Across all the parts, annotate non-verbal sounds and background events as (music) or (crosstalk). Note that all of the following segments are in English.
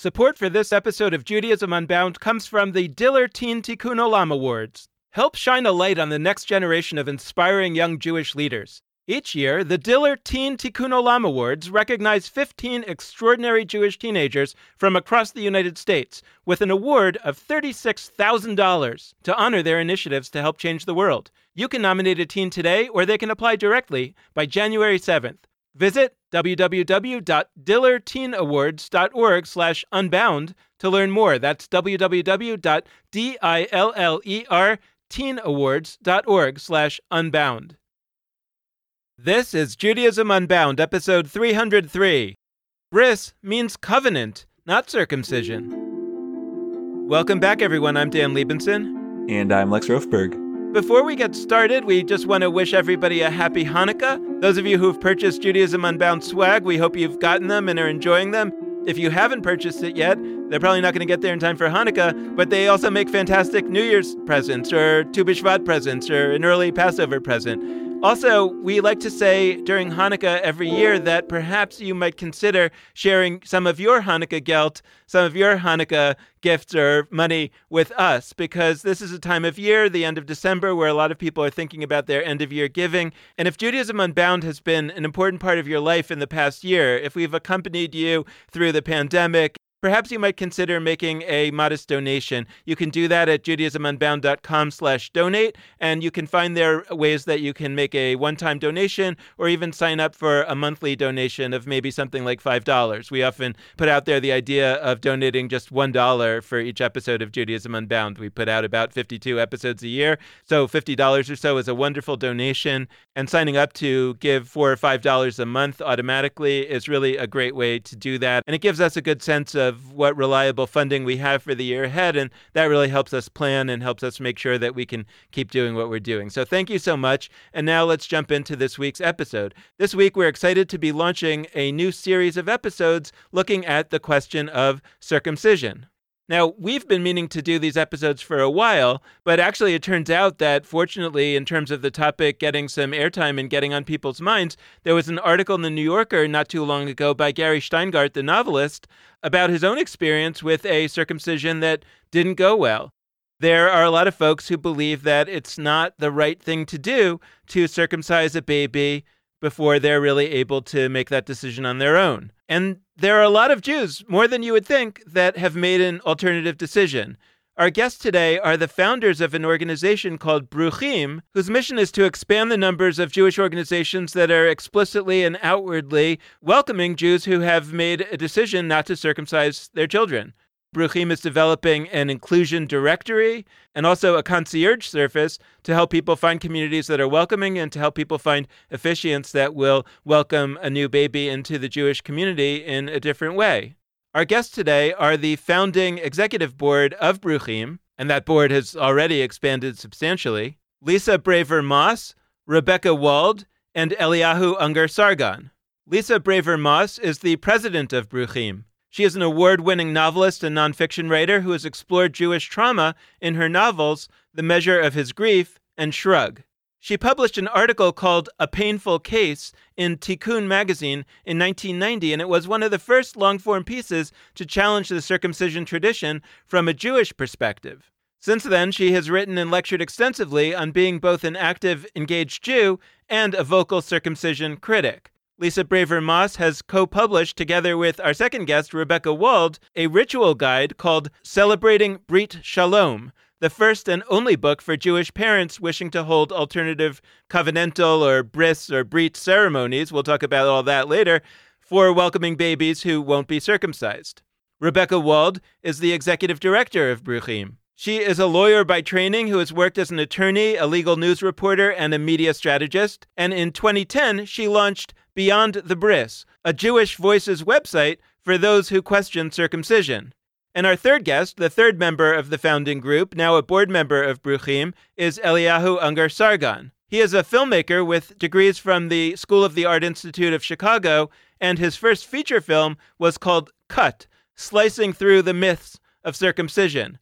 Support for this episode of Judaism Unbound comes from the Diller Teen Tikkun Olam Awards. Help shine a light on the next generation of inspiring young Jewish leaders. Each year, the Diller Teen Tikkun Olam Awards recognize 15 extraordinary Jewish teenagers from across the United States with an award of $36,000 to honor their initiatives to help change the world. You can nominate a teen today, or they can apply directly by January 7th. Visit www.dillerteenawards.org slash unbound to learn more. That's www.dillerteenawards.org slash unbound. This is Judaism Unbound, episode 303. Bris means covenant, not circumcision. Welcome back, everyone. I'm Dan Libenson. And I'm Lex Rofeberg. Before we get started, we just want to wish everybody a happy Hanukkah. Those of you who've purchased Judaism Unbound swag, we hope you've gotten them and are enjoying them. If you haven't purchased it yet, they're probably not going to get there in time for Hanukkah, but they also make fantastic New Year's presents or Tu B'Shvat presents or an early Passover present. Also, we like to say during Hanukkah every year that perhaps you might consider sharing some of your Hanukkah gelt, some of your Hanukkah gifts or money with us, because this is a time of year, the end of December, where a lot of people are thinking about their end of year giving. And if Judaism Unbound has been an important part of your life in the past year, if we've accompanied you through the pandemic, perhaps you might consider making a modest donation. You can do that at judaismunbound.com slash donate, and you can find there ways that you can make a one-time donation or even sign up for a monthly donation of maybe something like $5. We often put out there the idea of donating just $1 for each episode of Judaism Unbound. We put out about 52 episodes a year, so $50 or so is a wonderful donation, and signing up to give 4 or $5 a month automatically is really a great way to do that, and it gives us a good sense of of what reliable funding we have for the year ahead. And that really helps us plan and helps us make sure that we can keep doing what we're doing. So thank you so much. And now let's jump into this week's episode. This week, we're excited to be launching a new series of episodes looking at the question of circumcision. Now, we've been meaning to do these episodes for a while, but actually, it turns out that fortunately, in terms of the topic getting some airtime and getting on people's minds, there was an article in the New Yorker not too long ago by Gary Shteyngart, the novelist, about his own experience with a circumcision that didn't go well. There are a lot of folks who believe that it's not the right thing to do to circumcise a baby before they're really able to make that decision on their own. And there are a lot of Jews, more than you would think, that have made an alternative decision. Our guests today are the founders of an organization called Bruchim, whose mission is to expand the numbers of Jewish organizations that are explicitly and outwardly welcoming Jews who have made a decision not to circumcise their children. Bruchim is developing an inclusion directory and also a concierge service to help people find communities that are welcoming and to help people find officiants that will welcome a new baby into the Jewish community in a different way. Our guests today are the founding executive board of Bruchim, and that board has already expanded substantially. Lisa Braver Moss, Rebecca Wald, and Eliyahu Ungar Sargon. Lisa Braver Moss is the president of Bruchim. She is an award winning novelist and nonfiction writer who has explored Jewish trauma in her novels, The Measure of His Grief and Shrug. She published an article called A Painful Case in Tikkun magazine in 1990, and it was one of the first long form pieces to challenge the circumcision tradition from a Jewish perspective. Since then, she has written and lectured extensively on being both an active, engaged Jew and a vocal circumcision critic. Lisa Braver Moss has co published, together with our second guest, Rebecca Wald, a ritual guide called Celebrating Brit Shalom, the first and only book for Jewish parents wishing to hold alternative covenantal or bris or brit ceremonies. We'll talk about all that later for welcoming babies who won't be circumcised. Rebecca Wald is the executive director of Bruchim. She is a lawyer by training who has worked as an attorney, a legal news reporter, and a media strategist. And in 2010, she launched Beyond the Bris, a Jewish Voices website for those who question circumcision. And our third guest, the third member of the founding group, now a board member of Bruchim, is Eliyahu Ungar Sargon. He is a filmmaker with degrees from the School of the Art Institute of Chicago, and his first feature film was called Cut Slicing Through the Myths of Circumcision.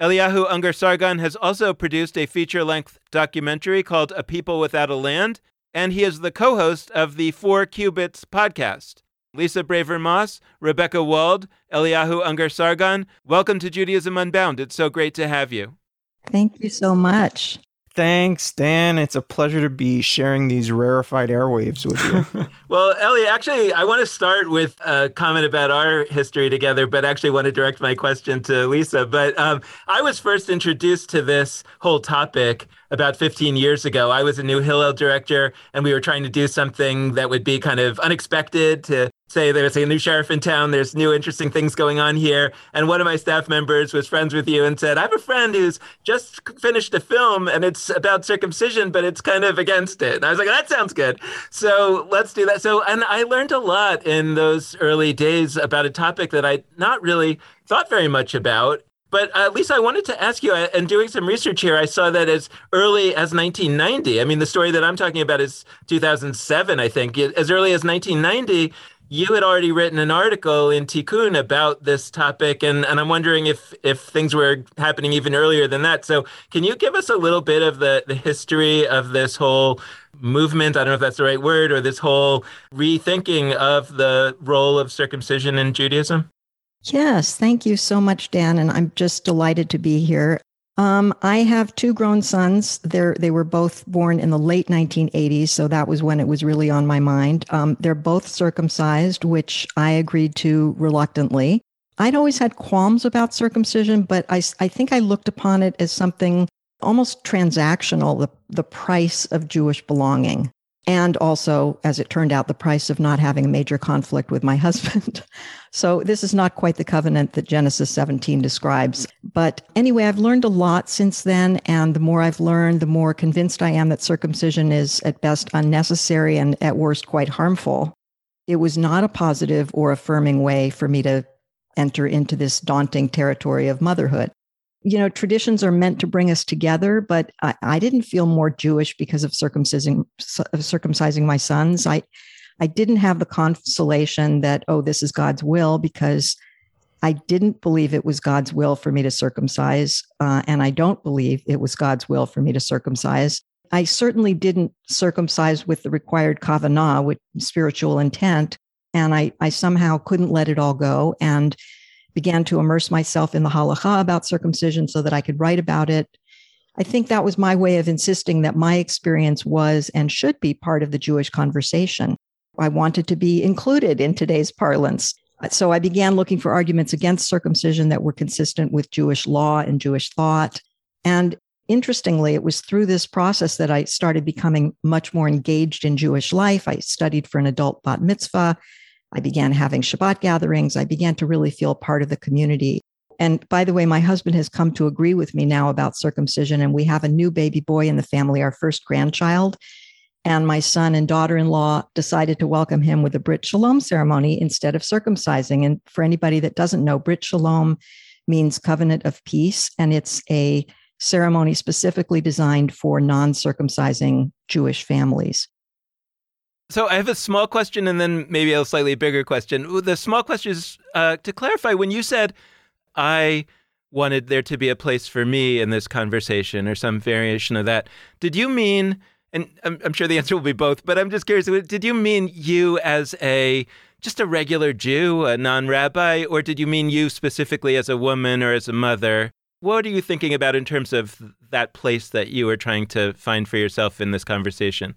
Eliyahu Ungar Sargon has also produced a feature length documentary called A People Without a Land, and he is the co host of the Four Cubits podcast. Lisa Braver Moss, Rebecca Wald, Eliyahu Ungar Sargon. Welcome to Judaism Unbound. It's so great to have you. Thank you so much. Thanks, Dan. It's a pleasure to be sharing these rarefied airwaves with you. (laughs) well, Ellie, actually, I want to start with a comment about our history together, but actually want to direct my question to Lisa. But um, I was first introduced to this whole topic about 15 years ago. I was a new Hillel director, and we were trying to do something that would be kind of unexpected to say there's a new sheriff in town, there's new interesting things going on here. And one of my staff members was friends with you and said, I have a friend who's just finished a film and it's about circumcision, but it's kind of against it. And I was like, that sounds good. So let's do that. So, and I learned a lot in those early days about a topic that I not really thought very much about. But uh, at least I wanted to ask you, uh, and doing some research here, I saw that as early as 1990. I mean, the story that I'm talking about is 2007, I think. As early as 1990, you had already written an article in Tikkun about this topic, and, and I'm wondering if if things were happening even earlier than that. So, can you give us a little bit of the, the history of this whole movement? I don't know if that's the right word, or this whole rethinking of the role of circumcision in Judaism? Yes, thank you so much, Dan. And I'm just delighted to be here. Um, I have two grown sons. They're, they were both born in the late 1980s, so that was when it was really on my mind. Um, they're both circumcised, which I agreed to reluctantly. I'd always had qualms about circumcision, but I, I think I looked upon it as something almost transactional, the, the price of Jewish belonging and also, as it turned out, the price of not having a major conflict with my (laughs) husband. so, this is not quite the covenant that Genesis 17 describes. But anyway, I've learned a lot since then. And the more I've learned, the more convinced I am that circumcision is at best unnecessary and at worst quite harmful. It was not a positive or affirming way for me to enter into this daunting territory of motherhood you know, traditions are meant to bring us together, but I, I didn't feel more Jewish because of circumcising circumcising my sons. I I didn't have the consolation that oh, this is God's will because I didn't believe it was God's will for me to circumcise, uh, and I don't believe it was God's will for me to circumcise. I certainly didn't circumcise with the required kavanah, with spiritual intent, and I I somehow couldn't let it all go and began to immerse myself in the halacha about circumcision so that I could write about it. I think that was my way of insisting that my experience was and should be part of the Jewish conversation. I wanted to be included in today's parlance. So I began looking for arguments against circumcision that were consistent with Jewish law and Jewish thought. And interestingly, it was through this process that I started becoming much more engaged in Jewish life. I studied for an adult bat mitzvah. I began having Shabbat gatherings. I began to really feel part of the community. And by the way, my husband has come to agree with me now about circumcision, and we have a new baby boy in the family, our first grandchild. And my son and daughter in law decided to welcome him with a Brit Shalom ceremony instead of circumcising. And for anybody that doesn't know, Brit Shalom means covenant of peace, and it's a ceremony specifically designed for non circumcising Jewish families. So I have a small question and then maybe a slightly bigger question. The small question is uh, to clarify when you said I wanted there to be a place for me in this conversation or some variation of that, did you mean? And I'm, I'm sure the answer will be both, but I'm just curious. Did you mean you as a just a regular Jew, a non-rabbi, or did you mean you specifically as a woman or as a mother? What are you thinking about in terms of that place that you are trying to find for yourself in this conversation?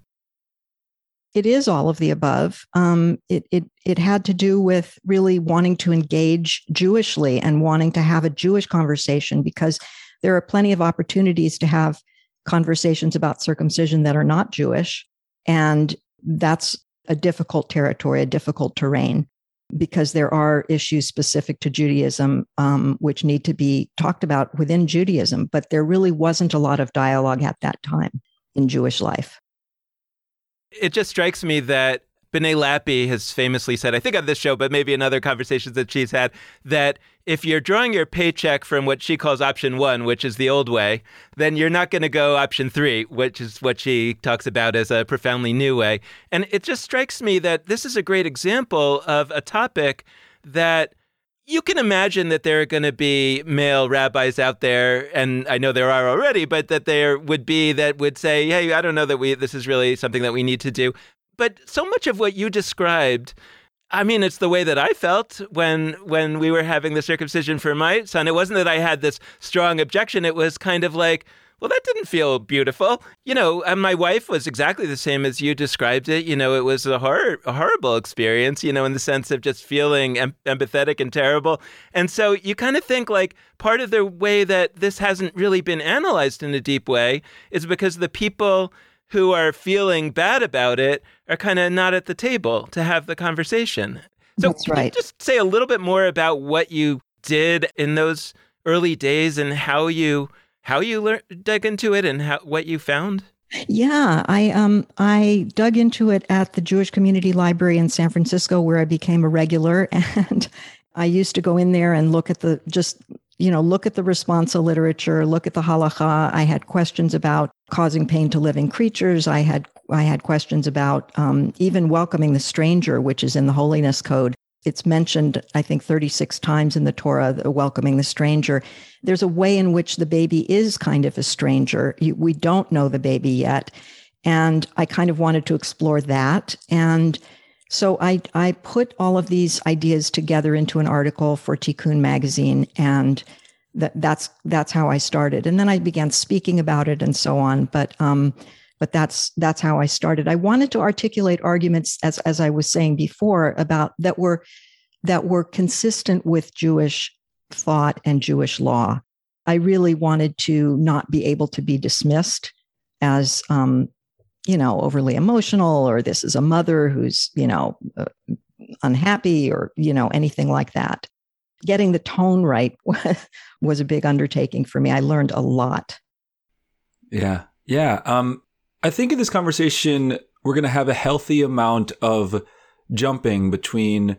It is all of the above. Um, it, it, it had to do with really wanting to engage Jewishly and wanting to have a Jewish conversation because there are plenty of opportunities to have conversations about circumcision that are not Jewish. And that's a difficult territory, a difficult terrain, because there are issues specific to Judaism um, which need to be talked about within Judaism. But there really wasn't a lot of dialogue at that time in Jewish life it just strikes me that Benay Lappe has famously said, I think on this show, but maybe in other conversations that she's had, that if you're drawing your paycheck from what she calls option one, which is the old way, then you're not going to go option three, which is what she talks about as a profoundly new way. And it just strikes me that this is a great example of a topic that you can imagine that there are going to be male rabbis out there, and I know there are already, but that there would be that would say, "Hey, I don't know that we this is really something that we need to do." But so much of what you described, I mean, it's the way that I felt when when we were having the circumcision for my son. It wasn't that I had this strong objection. It was kind of like, well, that didn't feel beautiful. You know, and my wife was exactly the same as you described it. You know, it was a, hor- a horrible experience, you know, in the sense of just feeling em- empathetic and terrible. And so you kind of think like part of the way that this hasn't really been analyzed in a deep way is because the people who are feeling bad about it are kind of not at the table to have the conversation. So That's right. just say a little bit more about what you did in those early days and how you how you lear- dug into it and how, what you found? Yeah, I um I dug into it at the Jewish Community Library in San Francisco where I became a regular (laughs) and I used to go in there and look at the just you know look at the responsa literature, look at the halacha. I had questions about causing pain to living creatures. I had I had questions about um, even welcoming the stranger, which is in the holiness code it's mentioned, I think, 36 times in the Torah, the welcoming the stranger. There's a way in which the baby is kind of a stranger. We don't know the baby yet. And I kind of wanted to explore that. And so I, I put all of these ideas together into an article for Tikkun magazine. And that, that's, that's how I started. And then I began speaking about it and so on. But, um, but that's that's how I started. I wanted to articulate arguments as as I was saying before about that were that were consistent with Jewish thought and Jewish law. I really wanted to not be able to be dismissed as um, you know overly emotional or this is a mother who's you know uh, unhappy or you know anything like that. Getting the tone right (laughs) was a big undertaking for me. I learned a lot. Yeah. Yeah. Um, I think in this conversation, we're going to have a healthy amount of jumping between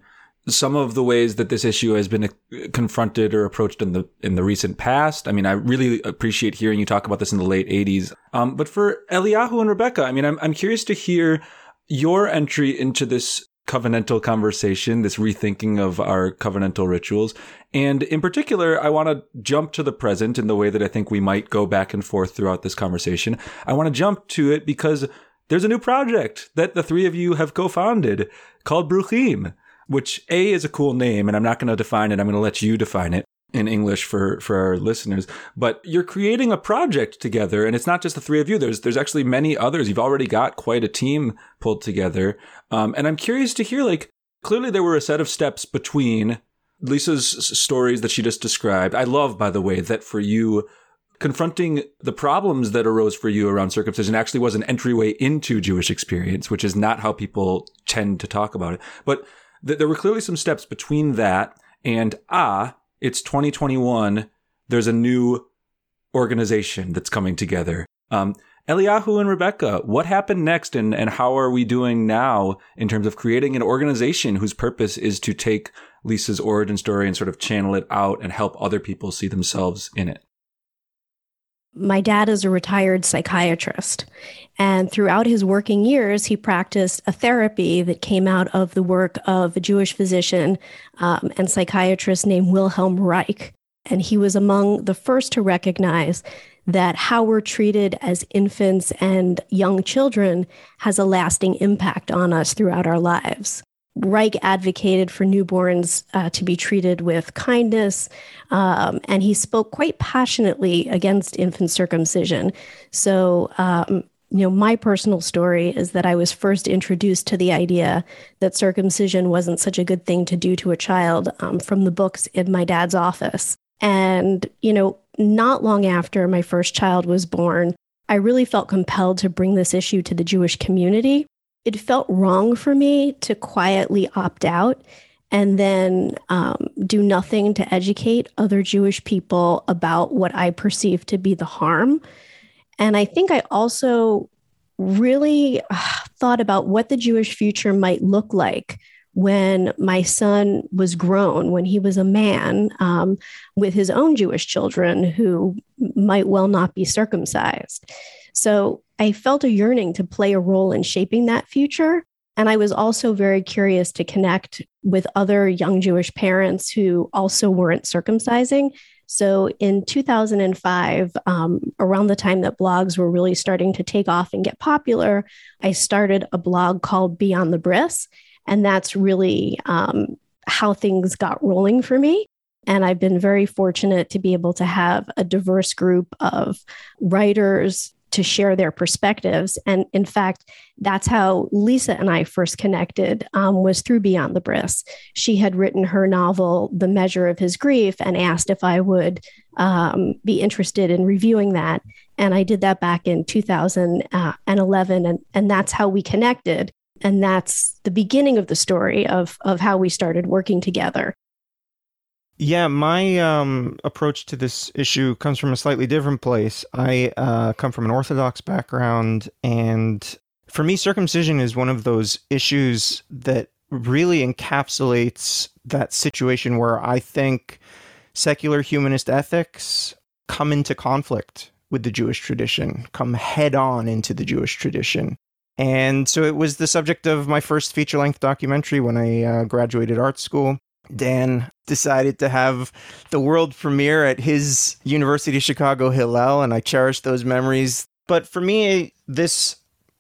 some of the ways that this issue has been uh, confronted or approached in the in the recent past. I mean, I really appreciate hearing you talk about this in the late '80s. Um, but for Eliyahu and Rebecca, I mean, I'm I'm curious to hear your entry into this covenantal conversation, this rethinking of our covenantal rituals. And in particular, I want to jump to the present in the way that I think we might go back and forth throughout this conversation. I want to jump to it because there's a new project that the three of you have co-founded called Bruchim, which A is a cool name, and I'm not going to define it. I'm going to let you define it in English for for our listeners. But you're creating a project together, and it's not just the three of you. There's there's actually many others. You've already got quite a team pulled together. Um, and I'm curious to hear like clearly there were a set of steps between Lisa's stories that she just described. I love, by the way, that for you confronting the problems that arose for you around circumcision actually was an entryway into Jewish experience, which is not how people tend to talk about it. But th- there were clearly some steps between that and ah, it's 2021. There's a new organization that's coming together. Um, Eliyahu and Rebecca, what happened next and, and how are we doing now in terms of creating an organization whose purpose is to take Lisa's origin story and sort of channel it out and help other people see themselves in it? My dad is a retired psychiatrist. And throughout his working years, he practiced a therapy that came out of the work of a Jewish physician um, and psychiatrist named Wilhelm Reich. And he was among the first to recognize that how we're treated as infants and young children has a lasting impact on us throughout our lives. Reich advocated for newborns uh, to be treated with kindness, um, and he spoke quite passionately against infant circumcision. So, um, you know, my personal story is that I was first introduced to the idea that circumcision wasn't such a good thing to do to a child um, from the books in my dad's office. And, you know, not long after my first child was born, I really felt compelled to bring this issue to the Jewish community it felt wrong for me to quietly opt out and then um, do nothing to educate other Jewish people about what I perceived to be the harm. And I think I also really uh, thought about what the Jewish future might look like when my son was grown, when he was a man um, with his own Jewish children who might well not be circumcised. So I felt a yearning to play a role in shaping that future. And I was also very curious to connect with other young Jewish parents who also weren't circumcising. So in 2005, um, around the time that blogs were really starting to take off and get popular, I started a blog called Beyond the Bris. And that's really um, how things got rolling for me. And I've been very fortunate to be able to have a diverse group of writers to share their perspectives. And in fact, that's how Lisa and I first connected um, was through Beyond the Bris. She had written her novel, The Measure of His Grief, and asked if I would um, be interested in reviewing that. And I did that back in 2011. And, and that's how we connected. And that's the beginning of the story of, of how we started working together. Yeah, my um, approach to this issue comes from a slightly different place. I uh, come from an Orthodox background, and for me, circumcision is one of those issues that really encapsulates that situation where I think secular humanist ethics come into conflict with the Jewish tradition, come head on into the Jewish tradition. And so it was the subject of my first feature length documentary when I uh, graduated art school. Dan decided to have the world premiere at his University of Chicago Hillel, and I cherish those memories. But for me, this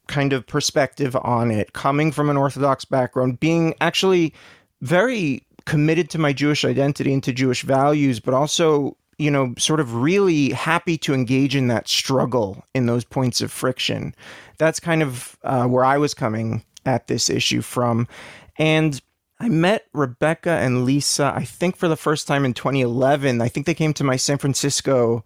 kind of perspective on it, coming from an Orthodox background, being actually very committed to my Jewish identity and to Jewish values, but also, you know, sort of really happy to engage in that struggle in those points of friction. That's kind of uh, where I was coming at this issue from. And I met Rebecca and Lisa, I think for the first time in 2011. I think they came to my San Francisco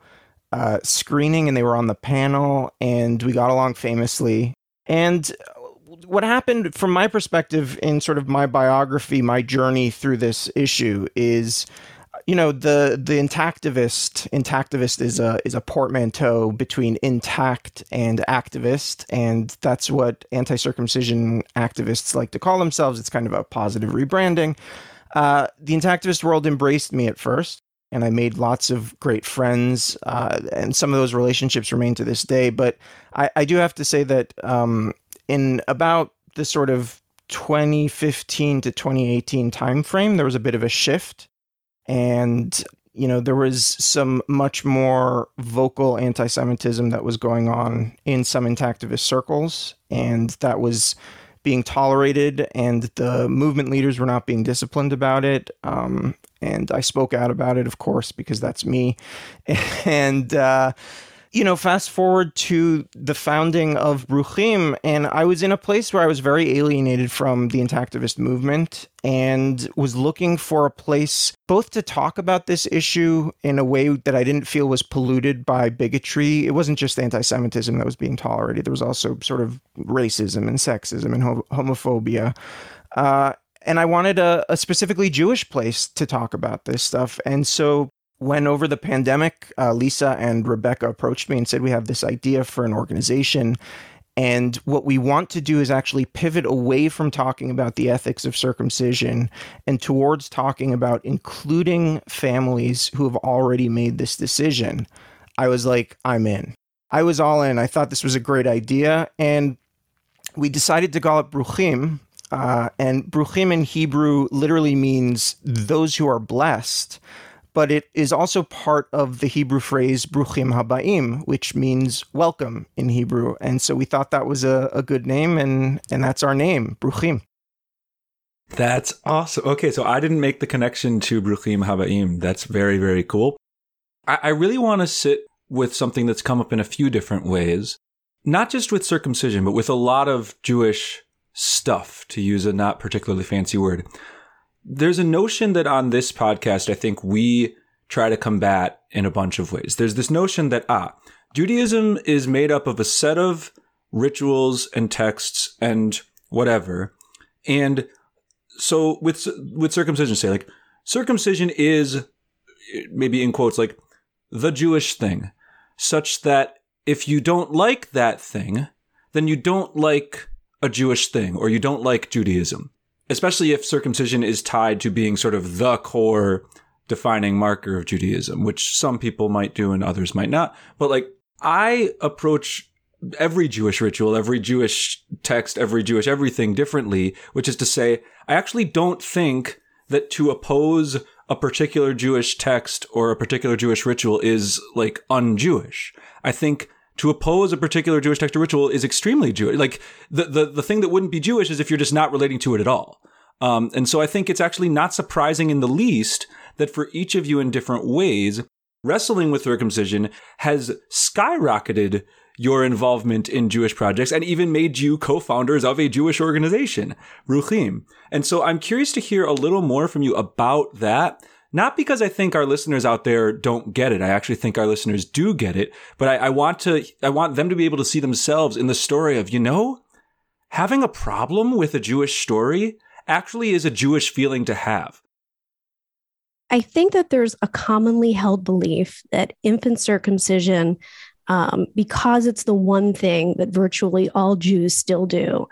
uh, screening and they were on the panel and we got along famously. And what happened from my perspective in sort of my biography, my journey through this issue is you know the the intactivist intactivist is a is a portmanteau between intact and activist and that's what anti-circumcision activists like to call themselves. It's kind of a positive rebranding. Uh, the intactivist world embraced me at first and i made lots of great friends uh, and some of those relationships remain to this day. But i, I do have to say that um, in about the sort of 2015 to 2018 timeframe there was a bit of a shift and you know there was some much more vocal anti-Semitism that was going on in some intactivist circles, and that was being tolerated, and the movement leaders were not being disciplined about it. Um, and I spoke out about it, of course, because that's me. (laughs) And uh, you know, fast forward to the founding of Bruchim, and I was in a place where I was very alienated from the intactivist movement and was looking for a place both to talk about this issue in a way that I didn't feel was polluted by bigotry. It wasn't just anti Semitism that was being tolerated, there was also sort of racism and sexism and homophobia. Uh, and I wanted a, a, specifically Jewish place to talk about this stuff. And so when over the pandemic, uh, Lisa and Rebecca approached me and said, We have this idea for an organization. And what we want to do is actually pivot away from talking about the ethics of circumcision and towards talking about including families who have already made this decision. I was like, I'm in. I was all in. I thought this was a great idea. And we decided to call it Bruchim. Uh, and Bruchim in Hebrew literally means those who are blessed but it is also part of the Hebrew phrase Bruchim Habaim, which means welcome in Hebrew. And so we thought that was a, a good name, and, and that's our name, Bruchim. That's awesome. Okay, so I didn't make the connection to Bruchim Habaim. That's very, very cool. I, I really want to sit with something that's come up in a few different ways, not just with circumcision, but with a lot of Jewish stuff, to use a not particularly fancy word there's a notion that on this podcast, I think we try to combat in a bunch of ways. There's this notion that, ah, Judaism is made up of a set of rituals and texts and whatever. And so with, with circumcision, say like circumcision is maybe in quotes, like the Jewish thing such that if you don't like that thing, then you don't like a Jewish thing or you don't like Judaism especially if circumcision is tied to being sort of the core defining marker of Judaism, which some people might do and others might not. But like, I approach every Jewish ritual, every Jewish text, every Jewish everything differently, which is to say, I actually don't think that to oppose a particular Jewish text or a particular Jewish ritual is like un-Jewish. I think to oppose a particular Jewish text or ritual is extremely Jewish. Like the, the, the thing that wouldn't be Jewish is if you're just not relating to it at all. Um, and so I think it's actually not surprising in the least that for each of you in different ways, wrestling with circumcision has skyrocketed your involvement in Jewish projects and even made you co-founders of a Jewish organization, Bruchim. And so I'm curious to hear a little more from you about that. Not because I think our listeners out there don't get it. I actually think our listeners do get it, but I, I want to, I want them to be able to see themselves in the story of, you know, having a problem with a Jewish story actually is a Jewish feeling to have. I think that there's a commonly held belief that infant circumcision um, because it's the one thing that virtually all Jews still do.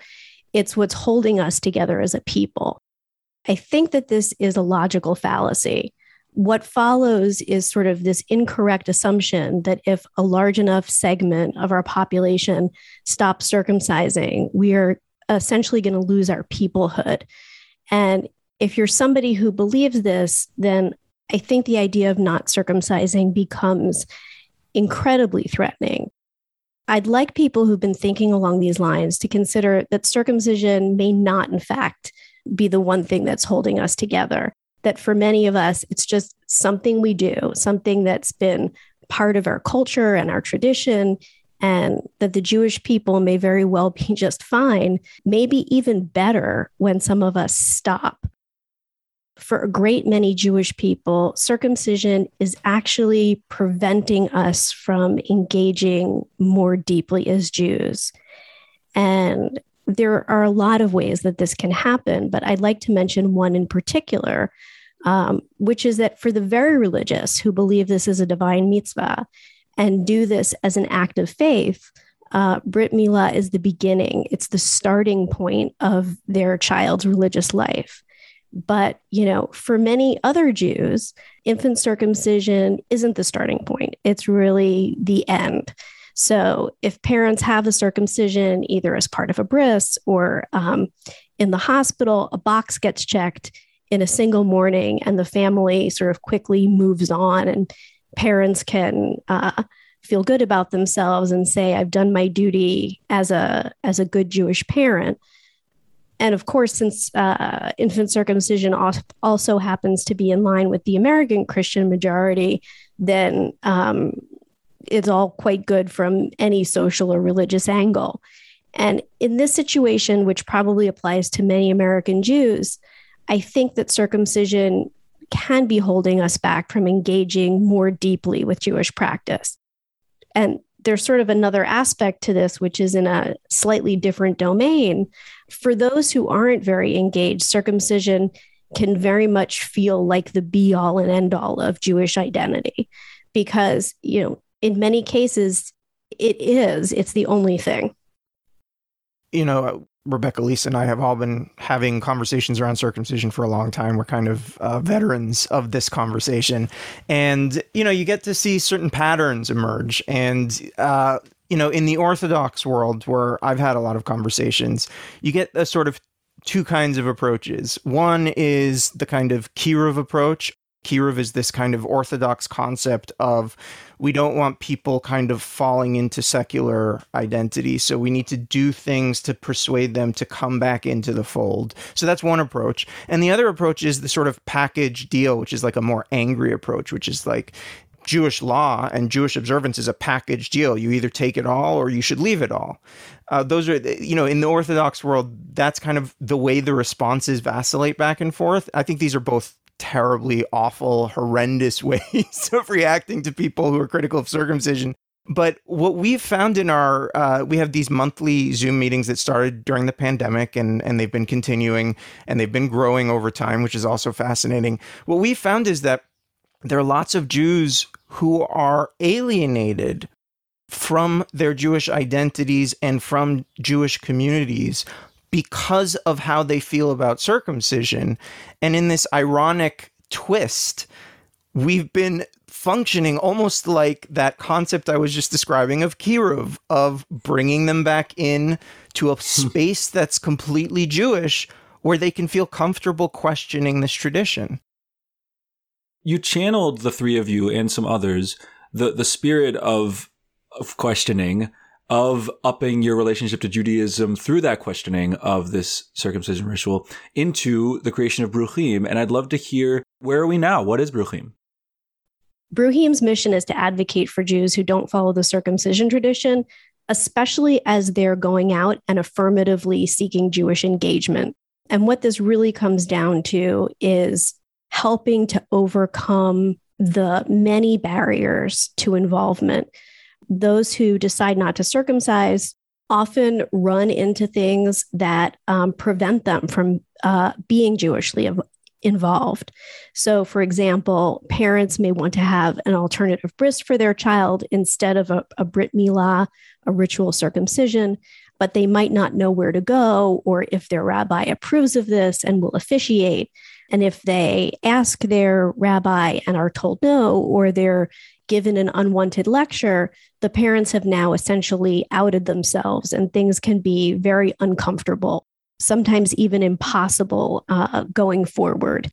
It's what's holding us together as a people. I think that this is a logical fallacy. What follows is sort of this incorrect assumption that if a large enough segment of our population stops circumcising, we are essentially going to lose our peoplehood. And if you're somebody who believes this, then I think the idea of not circumcising becomes incredibly threatening. I'd like people who've been thinking along these lines to consider that circumcision may not, in fact, be the one thing that's holding us together. That for many of us, it's just something we do, something that's been part of our culture and our tradition, and that the Jewish people may very well be (laughs) just fine, maybe even better when some of us stop for a great many Jewish people, circumcision is actually preventing us from engaging more deeply as Jews. And there are a lot of ways that this can happen, but I'd like to mention one in particular, um, which is that for the very religious who believe this is a divine mitzvah and do this as an act of faith, uh, Brit Milah is the beginning. It's the starting point of their child's religious life. But, you know, for many other Jews, infant circumcision isn't the starting point, it's really the end. So if parents have a circumcision either as part of a bris or um, in the hospital, a box gets checked in a single morning and the family sort of quickly moves on and parents can uh, feel good about themselves and say i've done my duty as a as a good jewish parent. And of course, since uh, infant circumcision also happens to be in line with the American Christian majority, then um, it's all quite good from any social or religious angle. And in this situation, which probably applies to many American Jews, I think that circumcision can be holding us back from engaging more deeply with Jewish practice. And there's sort of another aspect to this, which is in a slightly different domain. For those who aren't very engaged, circumcision can very much feel like the be all and end all of Jewish identity because, you know, in many cases, it is, it's the only thing. You know, Rebecca, Lisa, and I have all been having conversations around circumcision for a long time. We're kind of uh, veterans of this conversation. And, you know, you get to see certain patterns emerge. And, uh, you know, in the Orthodox world, where I've had a lot of conversations, you get a sort of two kinds of approaches. One is the kind of Kiruv approach, Kiruv is this kind of orthodox concept of we don't want people kind of falling into secular identity. So we need to do things to persuade them to come back into the fold. So that's one approach. And the other approach is the sort of package deal, which is like a more angry approach, which is like Jewish law and Jewish observance is a package deal. You either take it all or you should leave it all. Uh, those are, you know, in the Orthodox world, that's kind of the way the responses vacillate back and forth. I think these are both terribly awful, horrendous (laughs) ways of reacting to people who are critical of circumcision. But what we've found in our, uh, we have these monthly Zoom meetings that started during the pandemic and, and they've been continuing and they've been growing over time, which is also fascinating. What we found is that there are lots of Jews who are alienated from their Jewish identities and from Jewish communities because of how they feel about circumcision. And in this ironic twist, we've been functioning almost like that concept I was just describing of Kiruv, of bringing them back in to a hmm. space that's completely Jewish where they can feel comfortable questioning this tradition. You channeled the three of you and some others the the spirit of of questioning of upping your relationship to Judaism through that questioning of this circumcision ritual into the creation of Bruchim. And I'd love to hear where are we now? What is Bruchim? Bruchim's mission is to advocate for Jews who don't follow the circumcision tradition, especially as they're going out and affirmatively seeking Jewish engagement. And what this really comes down to is helping to overcome the many barriers to involvement. Those who decide not to circumcise often run into things that um, prevent them from uh, being Jewishly involved. So, for example, parents may want to have an alternative bris for their child instead of a, a Brit Milah, a ritual circumcision, but they might not know where to go or if their rabbi approves of this and will officiate. And if they ask their rabbi and are told no, or they're given an unwanted lecture, the parents have now essentially outed themselves, and things can be very uncomfortable, sometimes even impossible uh, going forward.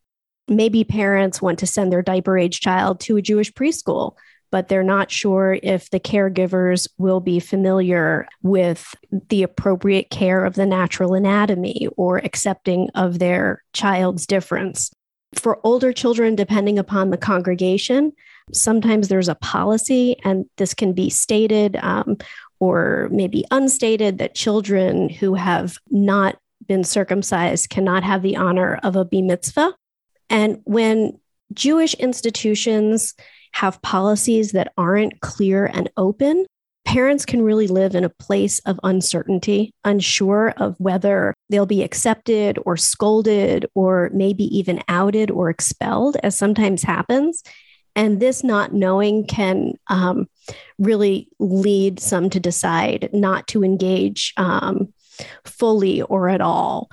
Maybe parents want to send their diaper age child to a Jewish preschool but they're not sure if the caregivers will be familiar with the appropriate care of the natural anatomy or accepting of their child's difference. For older children, depending upon the congregation, sometimes there's a policy, and this can be stated um, or maybe unstated that children who have not been circumcised cannot have the honor of a bar mitzvah. And when Jewish institutions have policies that aren't clear and open, parents can really live in a place of uncertainty, unsure of whether they'll be accepted or scolded or maybe even outed or expelled, as sometimes happens. And this not knowing can um, really lead some to decide not to engage um, fully or at all.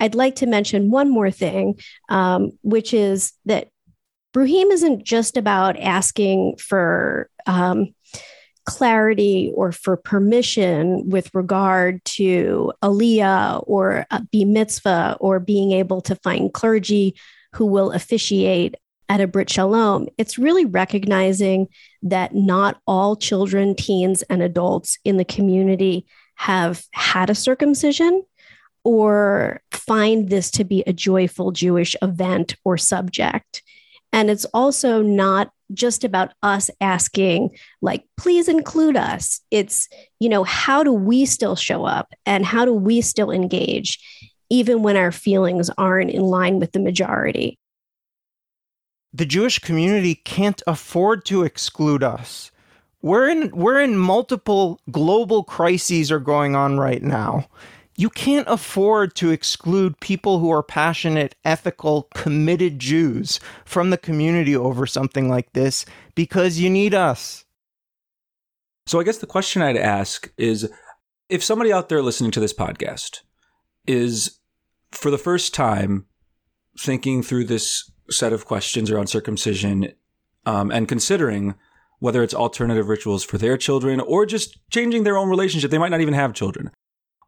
I'd like to mention one more thing, um, which is that Bruchim isn't just about asking for um, clarity or for permission with regard to aliyah or a mitzvah or being able to find clergy who will officiate at a Brit Shalom. It's really recognizing that not all children, teens, and adults in the community have had a circumcision or find this to be a joyful Jewish event or subject. And it's also not just about us asking, like, please include us. It's, you know, how do we still show up and how do we still engage, even when our feelings aren't in line with the majority? The Jewish community can't afford to exclude us. We're in we're in multiple global crises are going on right now you can't afford to exclude people who are passionate, ethical, committed Jews from the community over something like this because you need us. So, I guess the question I'd ask is if somebody out there listening to this podcast is for the first time thinking through this set of questions around circumcision um, and considering whether it's alternative rituals for their children or just changing their own relationship, they might not even have children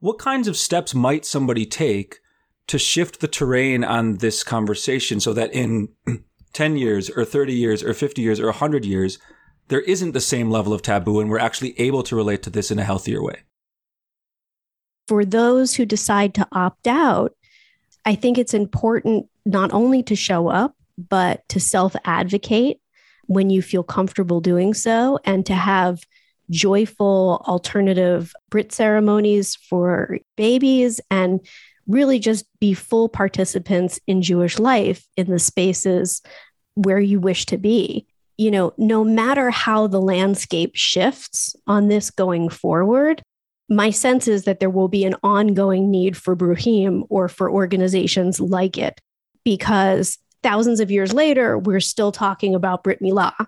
what kinds of steps might somebody take to shift the terrain on this conversation so that in (clears throat) 10 years or 30 years or 50 years or 100 years, there isn't the same level of taboo and we're actually able to relate to this in a healthier way? For those who decide to opt out, I think it's important not only to show up, but to self advocate when you feel comfortable doing so and to have joyful alternative Brit ceremonies for babies and really just be full participants in Jewish life in the spaces where you wish to be. You know, no matter how the landscape shifts on this going forward, my sense is that there will be an ongoing need for Bruchim or for organizations like it because thousands of years later, we're still talking about Brit Milah.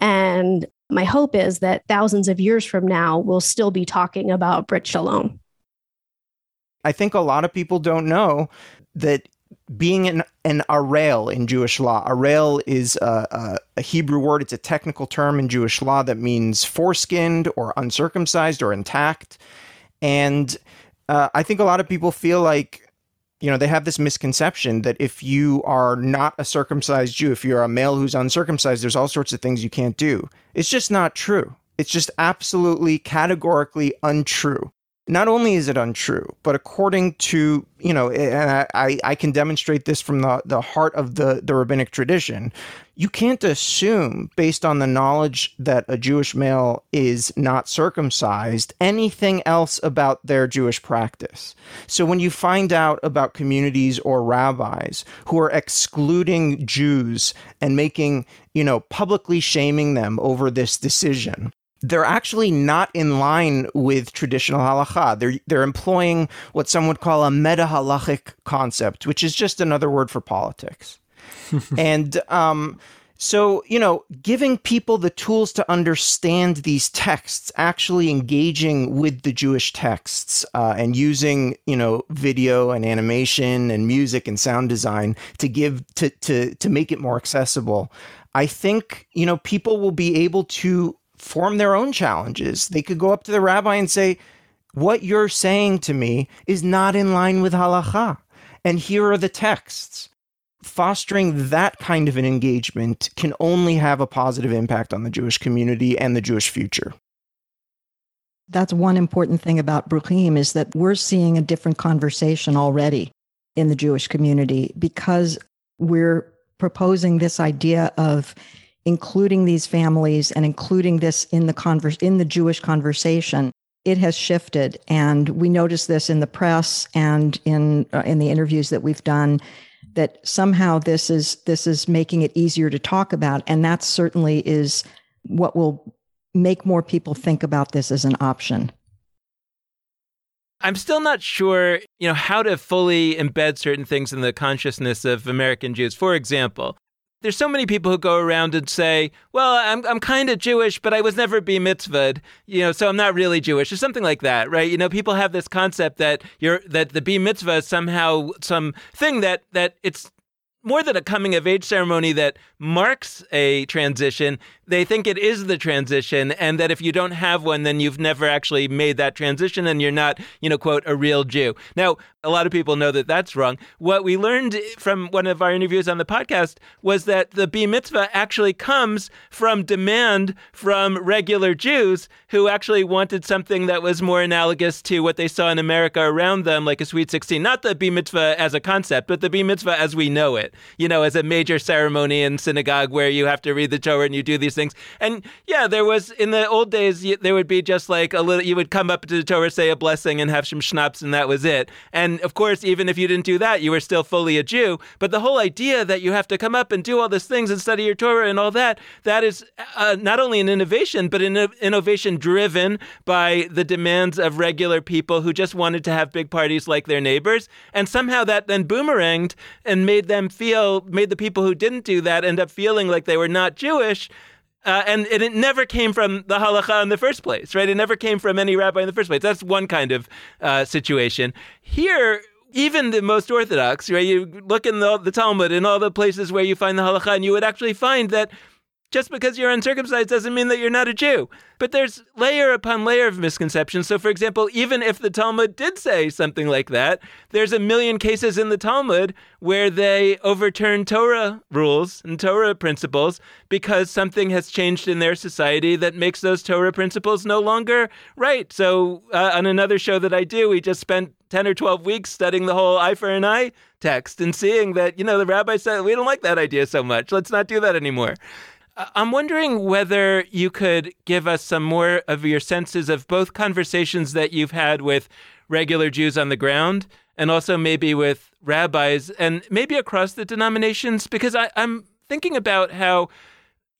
And my hope is that thousands of years from now, we'll still be talking about Brit Shalom. I think a lot of people don't know that being an, an arel in Jewish law, arel is a, a, Hebrew word. It's a technical term in Jewish law that means foreskinned or uncircumcised or intact. And uh, I think a lot of people feel like you know, they have this misconception that if you are not a circumcised Jew, if you're a male who's uncircumcised, there's all sorts of things you can't do. It's just not true. It's just absolutely categorically untrue not only is it untrue, but according to, you know, and I, I can demonstrate this from the, the heart of the, the rabbinic tradition, you can't assume, based on the knowledge that a Jewish male is not circumcised, anything else about their Jewish practice. So when you find out about communities or rabbis who are excluding Jews and making, you know, publicly shaming them over this decision, they're actually not in line with traditional halacha. They're they're employing what some would call a meta halachic concept, which is just another word for politics. (laughs) and um, so, you know, giving people the tools to understand these texts, actually engaging with the Jewish texts, uh, and using, you know, video and animation and music and sound design to give to to to make it more accessible. I think, you know, people will be able to form their own challenges. They could go up to the rabbi and say, What you're saying to me is not in line with halacha. And here are the texts. Fostering that kind of an engagement can only have a positive impact on the Jewish community and the Jewish future. That's one important thing about Bruchim is that we're seeing a different conversation already in the Jewish community because we're proposing this idea of including these families and including this in the converse in the Jewish conversation, it has shifted, and we notice this in the press and in uh, in the interviews that we've done. That somehow this is this is making it easier to talk about, and that certainly is what will make more people think about this as an option. I'm still not sure, you know, how to fully embed certain things in the consciousness of American Jews. For example, there's so many people who go around and say, "Well, I'm I'm kind of Jewish, but I was never be mitzvahed, you know, so I'm not really Jewish," or something like that, right? You know, people have this concept that you're that the be mitzvah is somehow some thing that that it's more than a coming of age ceremony that marks a transition, they think it is the transition, and that if you don't have one, then you've never actually made that transition and you're not, you know, quote, a real Jew. Now, a lot of people know that that's wrong. What we learned from one of our interviews on the podcast was that the B mitzvah actually comes from demand from regular Jews who actually wanted something that was more analogous to what they saw in America around them, like a sweet 16. Not the B mitzvah as a concept, but the B mitzvah as we know it, you know, as a major ceremony in synagogue where you have to read the Torah and you do these things. And yeah, there was in the old days, there would be just like a little, you would come up to the Torah, say a blessing, and have some schnapps, and that was it. And of course, even if you didn't do that, you were still fully a Jew. But the whole idea that you have to come up and do all these things and study your Torah and all that, that is uh, not only an innovation, but an innovation driven by the demands of regular people who just wanted to have big parties like their neighbors. And somehow that then boomeranged and made them feel, made the people who didn't do that end up feeling like they were not Jewish. Uh, and, and, it never came from the halacha in the first place, right? It never came from any rabbi in the first place. That's one kind of uh, situation. Here, even the most orthodox, right? You look in the, the Talmud and all the places where you find the halacha, and you would actually find that just because you're uncircumcised doesn't mean that you're not a Jew. But there's layer upon layer of misconceptions. So, for example, even if the Talmud did say something like that, there's a million cases in the Talmud where they overturn Torah rules and Torah principles because something has changed in their society that makes those Torah principles no longer right. So, uh, on another show that I do, we just spent 10 or 12 weeks studying the whole eye for an eye text and seeing that, you know, the rabbi said, we don't like that idea so much. Let's not do that anymore. I'm wondering whether you could give us some more of your senses of both conversations that you've had with regular Jews on the ground and also maybe with rabbis and maybe across the denominations, because I, I'm thinking about how,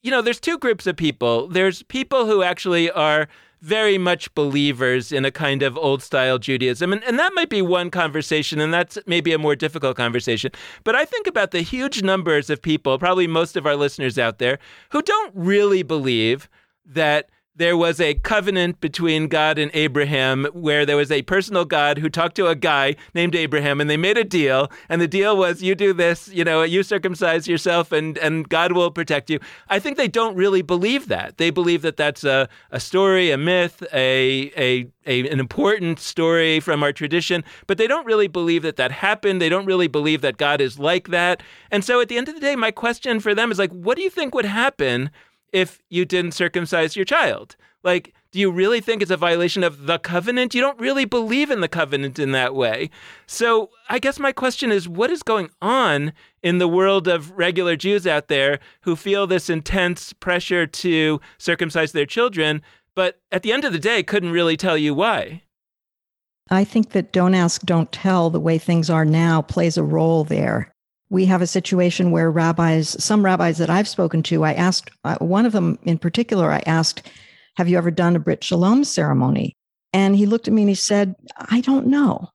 you know, there's two groups of people. There's people who actually are very much believers in a kind of old style Judaism. And, and that might be one conversation, and that's maybe a more difficult conversation. But I think about the huge numbers of people, probably most of our listeners out there, who don't really believe that there was a covenant between God and Abraham where there was a personal God who talked to a guy named Abraham and they made a deal. And the deal was you do this, you know, you circumcise yourself and, and God will protect you. I think they don't really believe that. They believe that that's a, a story, a myth, a, a, a, an important story from our tradition, but they don't really believe that that happened. They don't really believe that God is like that. And so at the end of the day, my question for them is like, what do you think would happen? If you didn't circumcise your child? Like, do you really think it's a violation of the covenant? You don't really believe in the covenant in that way. So, I guess my question is what is going on in the world of regular Jews out there who feel this intense pressure to circumcise their children, but at the end of the day couldn't really tell you why? I think that don't ask, don't tell, the way things are now, plays a role there. We have a situation where rabbis, some rabbis that I've spoken to, I asked, uh, one of them in particular, I asked, Have you ever done a Brit Shalom ceremony? And he looked at me and he said, I don't know.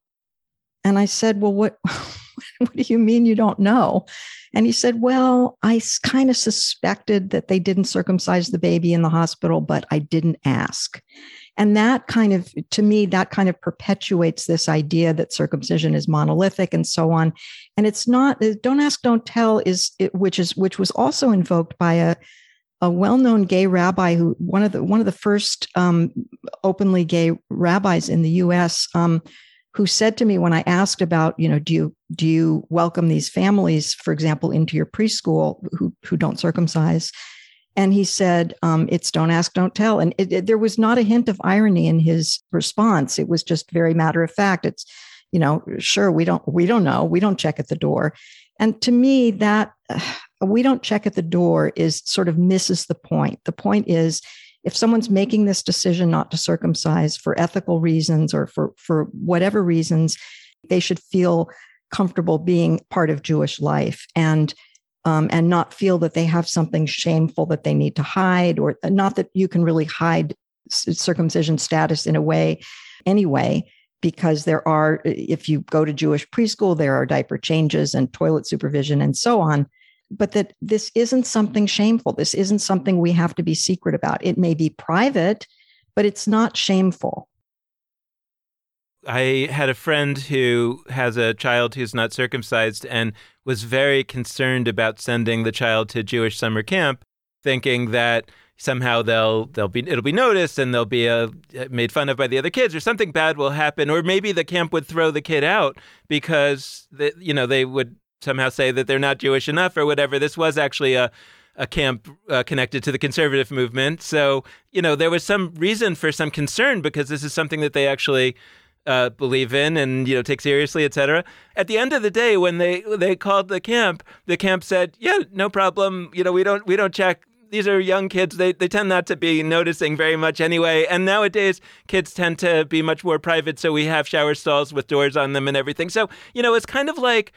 And I said, Well, what, (laughs) what do you mean you don't know? And he said, Well, I kind of suspected that they didn't circumcise the baby in the hospital, but I didn't ask. And that kind of, to me, that kind of perpetuates this idea that circumcision is monolithic and so on. And it's not, don't ask, don't tell is, which is, which was also invoked by a, a well-known gay rabbi who one of the one of the first um, openly gay rabbis in the U.S. Um, who said to me when I asked about, you know, do you do you welcome these families, for example, into your preschool who who don't circumcise? And he said, um, "It's don't ask, don't tell." And it, it, there was not a hint of irony in his response. It was just very matter of fact. It's, you know, sure we don't we don't know. We don't check at the door. And to me, that uh, (sighs) we don't check at the door is sort of misses the point. The point is, if someone's making this decision not to circumcise for ethical reasons or for for whatever reasons, they should feel comfortable being part of Jewish life. And um, and not feel that they have something shameful that they need to hide, or not that you can really hide circumcision status in a way anyway, because there are, if you go to Jewish preschool, there are diaper changes and toilet supervision and so on. But that this isn't something shameful. This isn't something we have to be secret about. It may be private, but it's not shameful. I had a friend who has a child who's not circumcised and was very concerned about sending the child to Jewish summer camp, thinking that somehow they'll they'll be it'll be noticed and they'll be uh, made fun of by the other kids or something bad will happen or maybe the camp would throw the kid out because the, you know they would somehow say that they're not Jewish enough or whatever. This was actually a a camp uh, connected to the conservative movement. So, you know, there was some reason for some concern because this is something that they actually uh, believe in and you know take seriously, etc. At the end of the day, when they they called the camp, the camp said, "Yeah, no problem. You know, we don't we don't check." These are young kids. They, they tend not to be noticing very much anyway. And nowadays, kids tend to be much more private. So we have shower stalls with doors on them and everything. So, you know, it's kind of like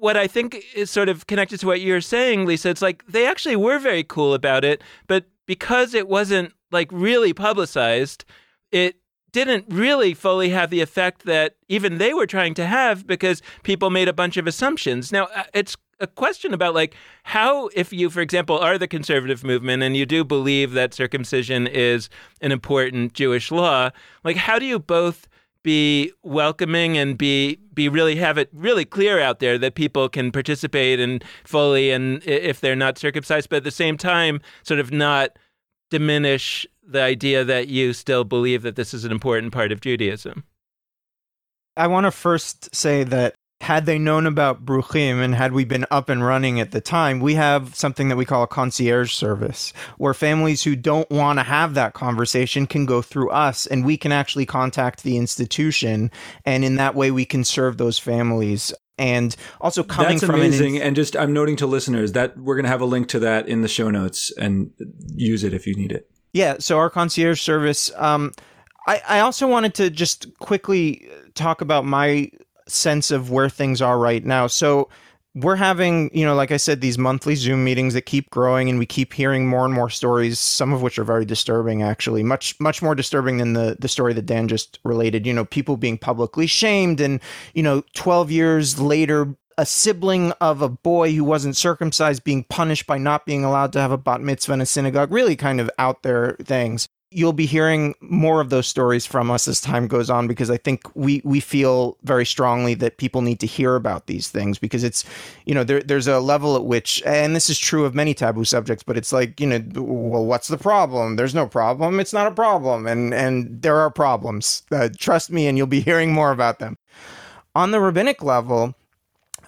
what I think is sort of connected to what you're saying, Lisa. It's like they actually were very cool about it, but because it wasn't like really publicized, it didn't really fully have the effect that even they were trying to have because people made a bunch of assumptions. Now, uh, it's a question about like how if you for example are the conservative movement and you do believe that circumcision is an important Jewish law, like how do you both be welcoming and be be really have it really clear out there that people can participate and fully and if they're not circumcised but at the same time sort of not diminish the idea that you still believe that this is an important part of Judaism? I want to first say that had they known about Bruchim and had we been up and running at the time, we have something that we call a concierge service where families who don't want to have that conversation can go through us and we can actually contact the institution. And in that way, we can serve those families and also coming That's from amazing. An, and just I'm noting to listeners that we're going to have a link to that in the show notes and use it if you need it. Yeah. So our concierge service. Um, I, I also wanted to just quickly talk about my sense of where things are right now. So we're having, you know, like I said, these monthly Zoom meetings that keep growing, and we keep hearing more and more stories. Some of which are very disturbing, actually, much much more disturbing than the the story that Dan just related. You know, people being publicly shamed, and you know, twelve years later, a sibling of a boy who wasn't circumcised being punished by not being allowed to have a bat mitzvah in a synagogue. Really, kind of out there things. You'll be hearing more of those stories from us as time goes on because I think we we feel very strongly that people need to hear about these things because it's you know there there's a level at which and this is true of many taboo subjects but it's like you know well what's the problem? There's no problem. It's not a problem. And and there are problems. Uh, trust me and you'll be (laughs) hearing more about them. On the rabbinic level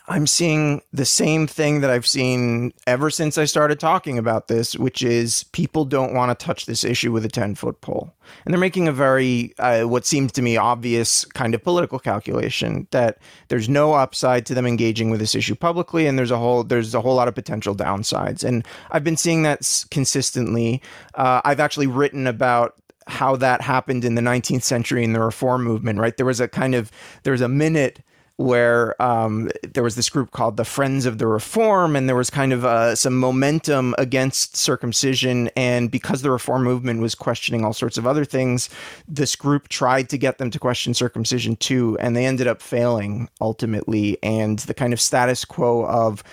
I'm seeing the same thing that I've seen ever since I started talking about this, which is people don't want to touch this issue with a 10 foot pole. And they're making a very, uh, what seems to me, obvious kind of political calculation that there's no upside to them engaging with this issue publicly, and there's a whole there's a whole lot of potential downsides. And I've been seeing that consistently. Uh, I've actually written about how that happened in the 19th century in the reform movement right there was a kind of there was a minute where um, there was this group called the Friends of the Reform, and there was kind of uh, some momentum against circumcision. And because the reform movement was questioning all sorts of other things, this group tried to get them to question circumcision too, and they ended up failing ultimately. And the kind of status quo of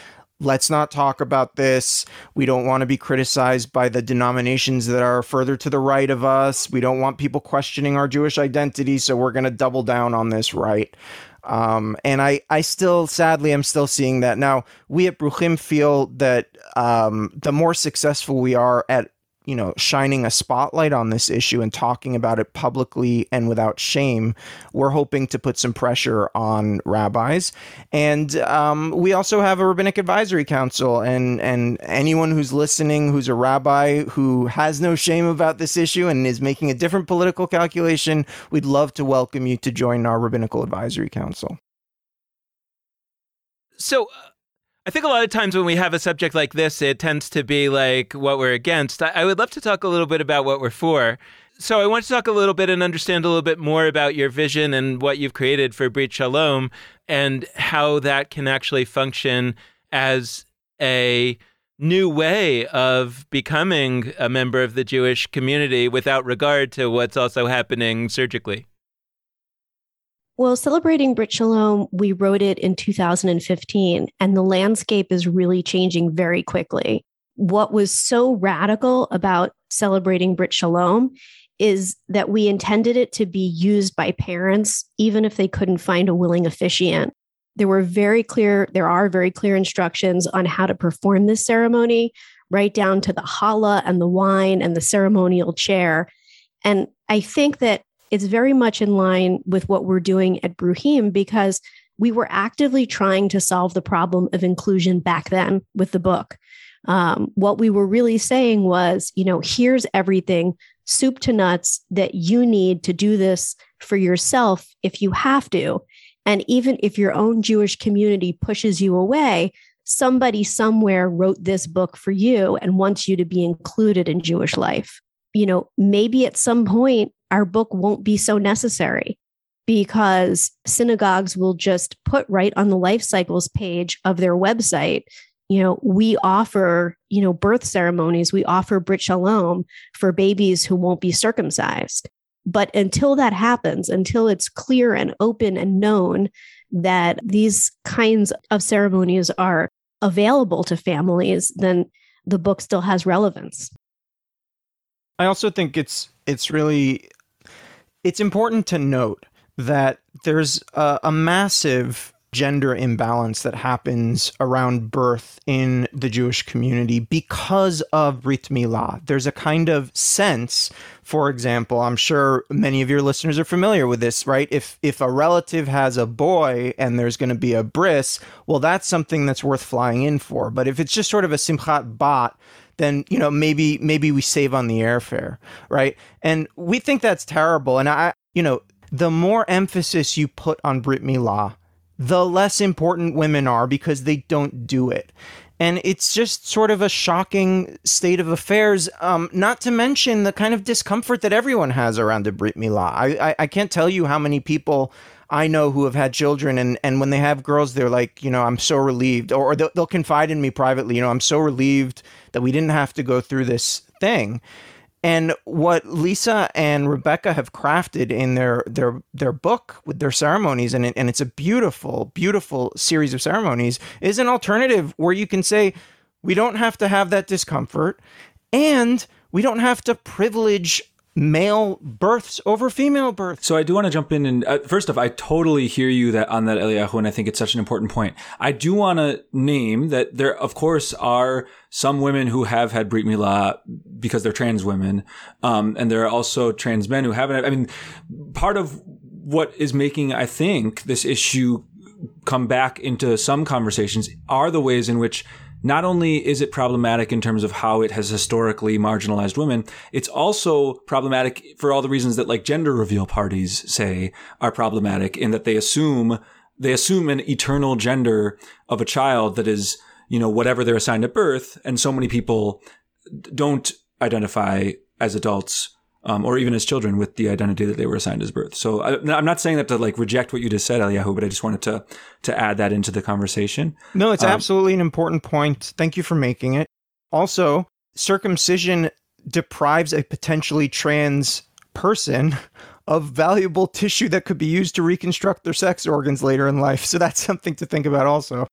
let's not talk about this. We don't want to be criticized by the denominations that are further to the right of us. We don't want people questioning our Jewish identity, so we're going to double down on this right. Um, and I, I still, sadly, I'm still seeing that. Now, we at Bruchim feel that um, the more successful we are at you know, shining a spotlight on this issue and talking about it publicly and without shame, we're hoping to put some pressure on rabbis. And um, we also have a rabbinic advisory council, and and anyone who's listening, who's a rabbi who has no shame about this issue and is making a different political calculation, we'd love to welcome you to join our rabbinical advisory council. So. Uh, I think a lot of times when we have a subject like this, it tends to be like what we're against. I, would love to talk a little bit about what we're for. So I want to talk a little bit and understand a little bit more about your vision and what you've created for Brit Shalom and how that can actually function as a new way of becoming a member of the Jewish community without regard to what's also happening surgically. Well, celebrating Brit Shalom, we wrote it in 2015, and the landscape is really changing very quickly. What was so radical about celebrating Brit Shalom is that we intended it to be used by parents, even if they couldn't find a willing officiant. There were very clear, there are very clear instructions on how to perform this ceremony, right down to the challah and the wine and the ceremonial chair. And I think that it's very much in line with what we're doing at Bruchim because we were actively trying to solve the problem of inclusion back then with the book. Um, what we were really saying was, you know, here's everything, soup to nuts, that you need to do this for yourself if you have to. And even if your own Jewish community pushes you away, somebody somewhere wrote this book for you and wants you to be included in Jewish life. You know, maybe at some point our book won't be so necessary because synagogues will just put right on the life cycles page of their website. You know we offer you know birth ceremonies. We offer brit shalom for babies who won't be circumcised. But until that happens until it's clear and open and known that these kinds of ceremonies are available to families then the book still has relevance. I also think it's it's really it's important to note that there's a, a massive gender imbalance that happens around birth in the Jewish community because of Brit Milah. There's a kind of sense, for example, I'm sure many of your listeners are familiar with this, right? If if a relative has a boy and there's going to be a bris, well, that's something that's worth flying in for. But if it's just sort of a simchat bat, then you know maybe maybe we save on the airfare, right? And we think that's terrible. And I, you know, the more emphasis you put on Brit Milah, the less important women are because they don't do it. And it's just sort of a shocking state of affairs. Um, not to mention the kind of discomfort that everyone has around the Brit Milah. I, I, I can't tell you how many people I know who have had children, and and when they have girls, they're like, you know, I'm so relieved, or, or they'll, they'll confide in me privately, you know, I'm so relieved that we didn't have to go through this thing. And what Lisa and Rebecca have crafted in their their their book with their ceremonies, and and it's a beautiful, beautiful series of ceremonies, is an alternative where you can say, we don't have to have that discomfort, and we don't have to privilege male births over female births. So I do want to jump in and uh, first off, I totally hear you that on that Eliyahu, and I think it's such an important point. I do want to name that there, of course, are some women who have had Brit Milah because they're trans women, um, and there are also trans men who haven't. I mean, part of what is making, I think, this issue come back into some conversations are the ways in which not only is it problematic in terms of how it has historically marginalized women, it's also problematic for all the reasons that like gender reveal parties say are problematic in that they assume they assume an eternal gender of a child that is, you know, whatever they're assigned at birth. And so many people don't identify as adults um, or even as children with the identity that they were assigned as birth. So I, am not saying that to like reject what you just said, Eliyahu, but I just wanted to to add that into the conversation. No, it's um, absolutely an important point. Thank you for making it. Also, circumcision deprives a potentially trans person of valuable tissue that could be used to reconstruct their sex organs later in life. So that's something to think about also.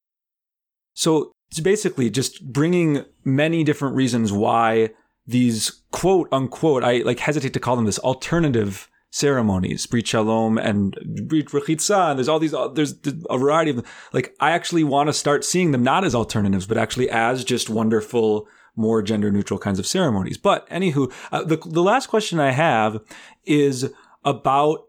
So it's basically just bringing many different reasons why these quote unquote, I like hesitate to call them this alternative ceremonies, Brit Shalom and Brit Rechitza, and there's all these, there's a variety of them. Like, I actually want to start seeing them not as alternatives, but actually as just wonderful, more gender neutral kinds of ceremonies. But anywho, uh, the, the last question I have is about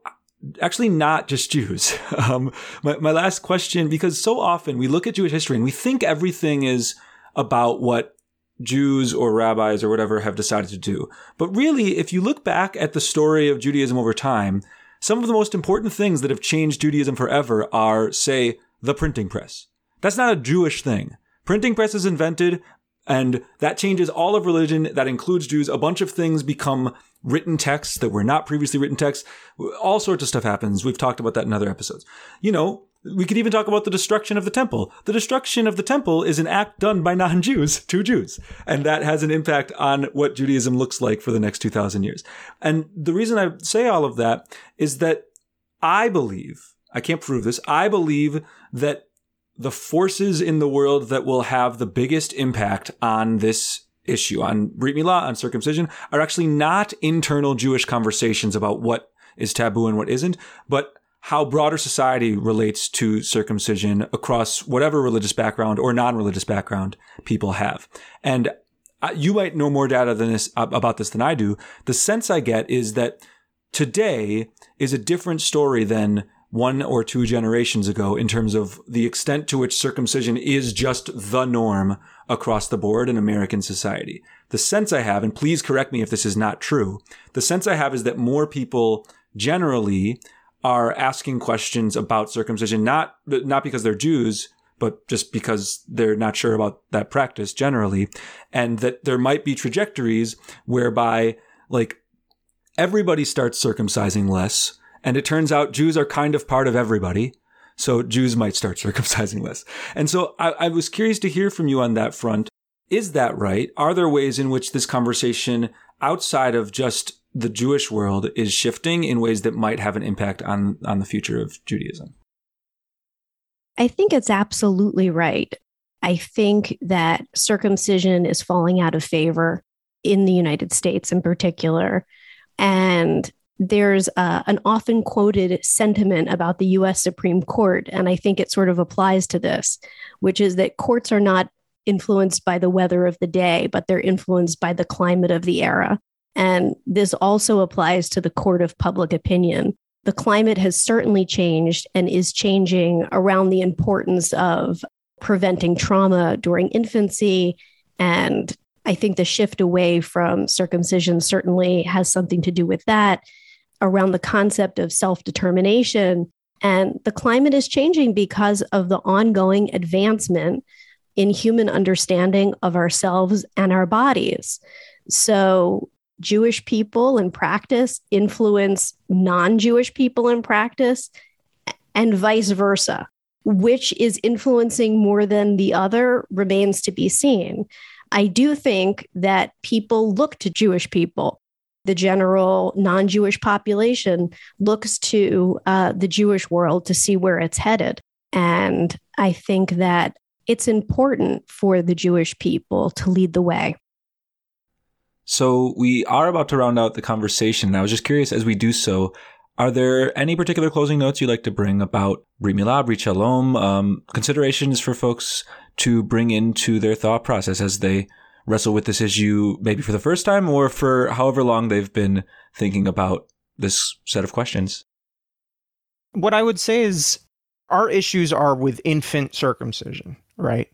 actually not just Jews. (laughs) Um, my, my last question, because so often we look at Jewish history and we think everything is about what Jews or rabbis or whatever have decided to do. But really, if you look back at the story of Judaism over time, some of the most important things that have changed Judaism forever are, say, the printing press. That's not a Jewish thing. Printing press is invented and that changes all of religion. That includes Jews. A bunch of things become written texts that were not previously written texts. All sorts of stuff happens. We've talked about that in other episodes. You know, we could even talk about the destruction of the temple. The destruction of the temple is an act done by non-Jews (laughs) to Jews. And that has an impact on what Judaism looks like for the next 2000 years. And the reason I say all of that is that I believe, I can't prove this, I believe that the forces in the world that will have the biggest impact on this issue, on Brit Milah, on circumcision, are actually not internal Jewish conversations about what is taboo and what isn't, but how broader society relates to circumcision across whatever religious background or non-religious background people have. And you might know more data than this about this than I do. The sense I get is that today is a different story than one or two generations ago in terms of the extent to which circumcision is just the norm across the board in American society. The sense I have, and please correct me if this is not true, the sense I have is that more people generally are asking questions about circumcision, not, not because they're Jews, but just because they're not sure about that practice generally. And that there might be trajectories whereby like everybody starts circumcising less. And it turns out Jews are kind of part of everybody. So Jews might start (laughs) circumcising less. And so I, I was curious to hear from you on that front. Is that right? Are there ways in which this conversation outside of just the Jewish world is shifting in ways that might have an impact on on the future of Judaism. I think it's absolutely right. I think that circumcision is falling out of favor in the United States in particular. And there's uh, an often quoted sentiment about the US Supreme Court, and I think it sort of applies to this, which is that courts are not influenced by the weather of the day, but they're influenced by the climate of the era. And this also applies to the court of public opinion. The climate has certainly changed and is changing around the importance of preventing trauma during infancy. And I think the shift away from circumcision certainly has something to do with that, around the concept of self determination. And the climate is changing because of the ongoing advancement in human understanding of ourselves and our bodies. So Jewish people in practice influence non Jewish people in practice, and vice versa. Which is influencing more than the other remains to be seen. I do think that people look to Jewish people. The general non Jewish population looks to uh, the Jewish world to see where it's headed. And I think that it's important for the Jewish people to lead the way. So we are about to round out the conversation. I was just curious as we do so, are there any particular closing notes you'd like to bring about Brit Milah, Brit Shalom, um, considerations for folks to bring into their thought process as they wrestle with this issue, maybe for the first time or for however long they've been thinking about this set of questions? What I would say is our issues are with infant circumcision, right?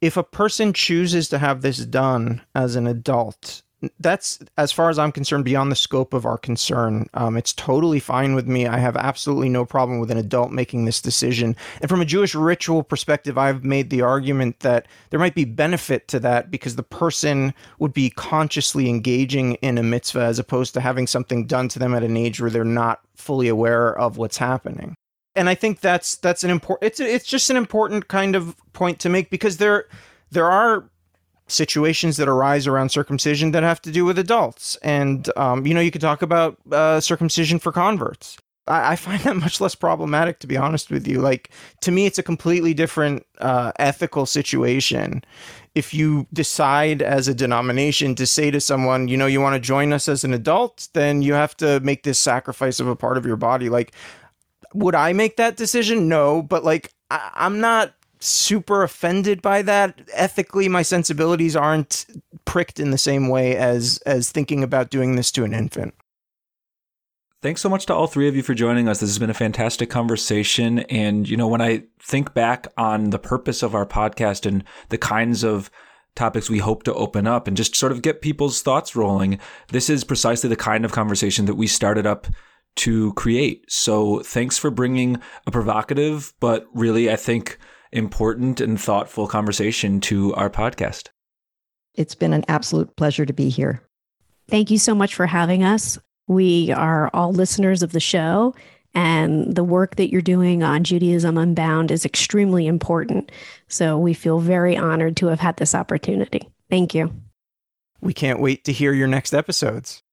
If a person chooses to have this done as an adult, that's as far as I'm concerned beyond the scope of our concern. Um, it's totally fine with me. I have absolutely no problem with an adult making this decision. And from a Jewish ritual perspective, I've made the argument that there might be benefit to that because the person would be consciously engaging in a mitzvah as opposed to having something done to them at an age where they're not fully aware of what's happening and I think that's that's an important. It's it's just an important kind of point to make because there there are situations that arise around circumcision that have to do with adults, and um, you know you could talk about uh, circumcision for converts. I, I, find that much less problematic, to be honest with you. Like to me, it's a completely different uh, ethical situation. If you decide as a denomination to say to someone, you know, you want to join us as an adult, then you have to make this sacrifice of a part of your body. Like would I make that decision? No, but like I, I'm not super offended by that. Ethically, my sensibilities aren't pricked in the same way as as thinking about doing this to an infant. Thanks so much to all three of you for joining us. This has been a fantastic conversation. And, you know, when I think back on the purpose of our podcast and the kinds of topics we hope to open up and just sort of get people's thoughts rolling, this is precisely the kind of conversation that we started up to create. So thanks for bringing a provocative, but really, I think, important and thoughtful conversation to our podcast. It's been an absolute pleasure to be here. Thank you so much for having us. We are all listeners of the show, and the work that you're doing on Judaism Unbound is extremely important. So we feel very honored to have had this opportunity. Thank you. We can't wait to hear your next episodes.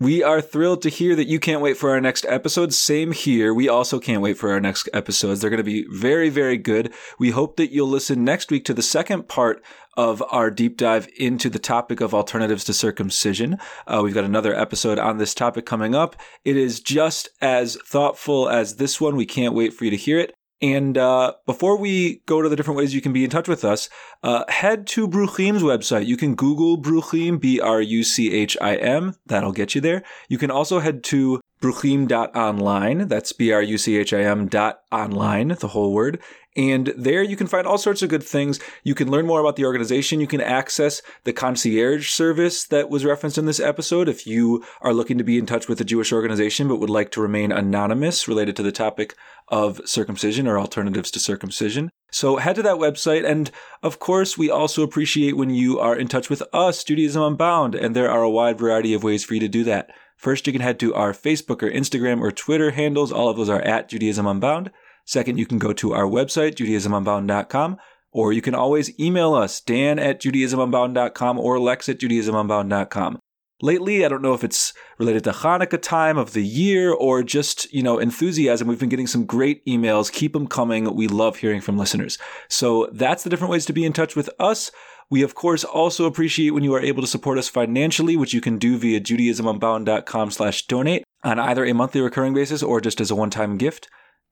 We are thrilled to hear that you can't wait for our next episode. Same here. We also can't wait for our next episodes. They're going to be very, very good. We hope that you'll listen next week to the second part of our deep dive into the topic of alternatives to circumcision. Uh, we've got another episode on this topic coming up. It is just as thoughtful as this one. We can't wait for you to hear it. And uh, before we go to the different ways you can be in touch with us, uh, head to Bruchim's website. You can Google Bruchim, B R U C H I M. That'll get you there. You can also head to bruchim.online. That's B R U C H I M dot online, the whole word. And there you can find all sorts of good things. You can learn more about the organization. You can access the concierge service that was referenced in this episode if you are looking to be in touch with a Jewish organization but would like to remain anonymous related to the topic of circumcision or alternatives to circumcision. So head to that website. And of course, we also appreciate when you are in touch with us, Judaism Unbound, and there are a wide variety of ways for you to do that. First, you can head to our Facebook or Instagram or Twitter handles. All of those are at Judaism Unbound. Second, you can go to our website, judaismunbound.com, or you can always email us, dan at judaismunbound.com or lex at judaismunbound.com. Lately, I don't know if it's related to Hanukkah time of the year or just, you know, enthusiasm. We've been getting some great emails. Keep them coming. We love hearing from listeners. So that's the different ways to be in touch with us. We, of course, also appreciate when you are able to support us financially, which you can do via judaismunbound.com slash donate on either a monthly recurring basis or just as a one-time gift.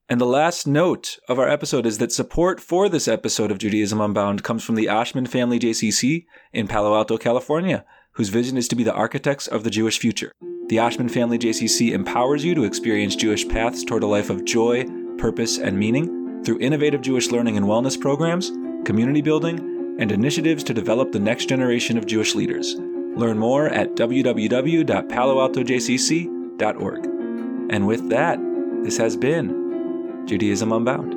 And the last note of our episode is that support for this episode of Judaism Unbound comes from the Oshman Family JCC in Palo Alto, California, whose vision is to be the architects of the Jewish future. The Oshman Family JCC empowers you to experience Jewish paths toward a life of joy, purpose, and meaning through innovative Jewish learning and wellness programs, community building, and initiatives to develop the next generation of Jewish leaders. Learn more at www.paloaltojcc.org. And with that, this has been Judaism Unbound.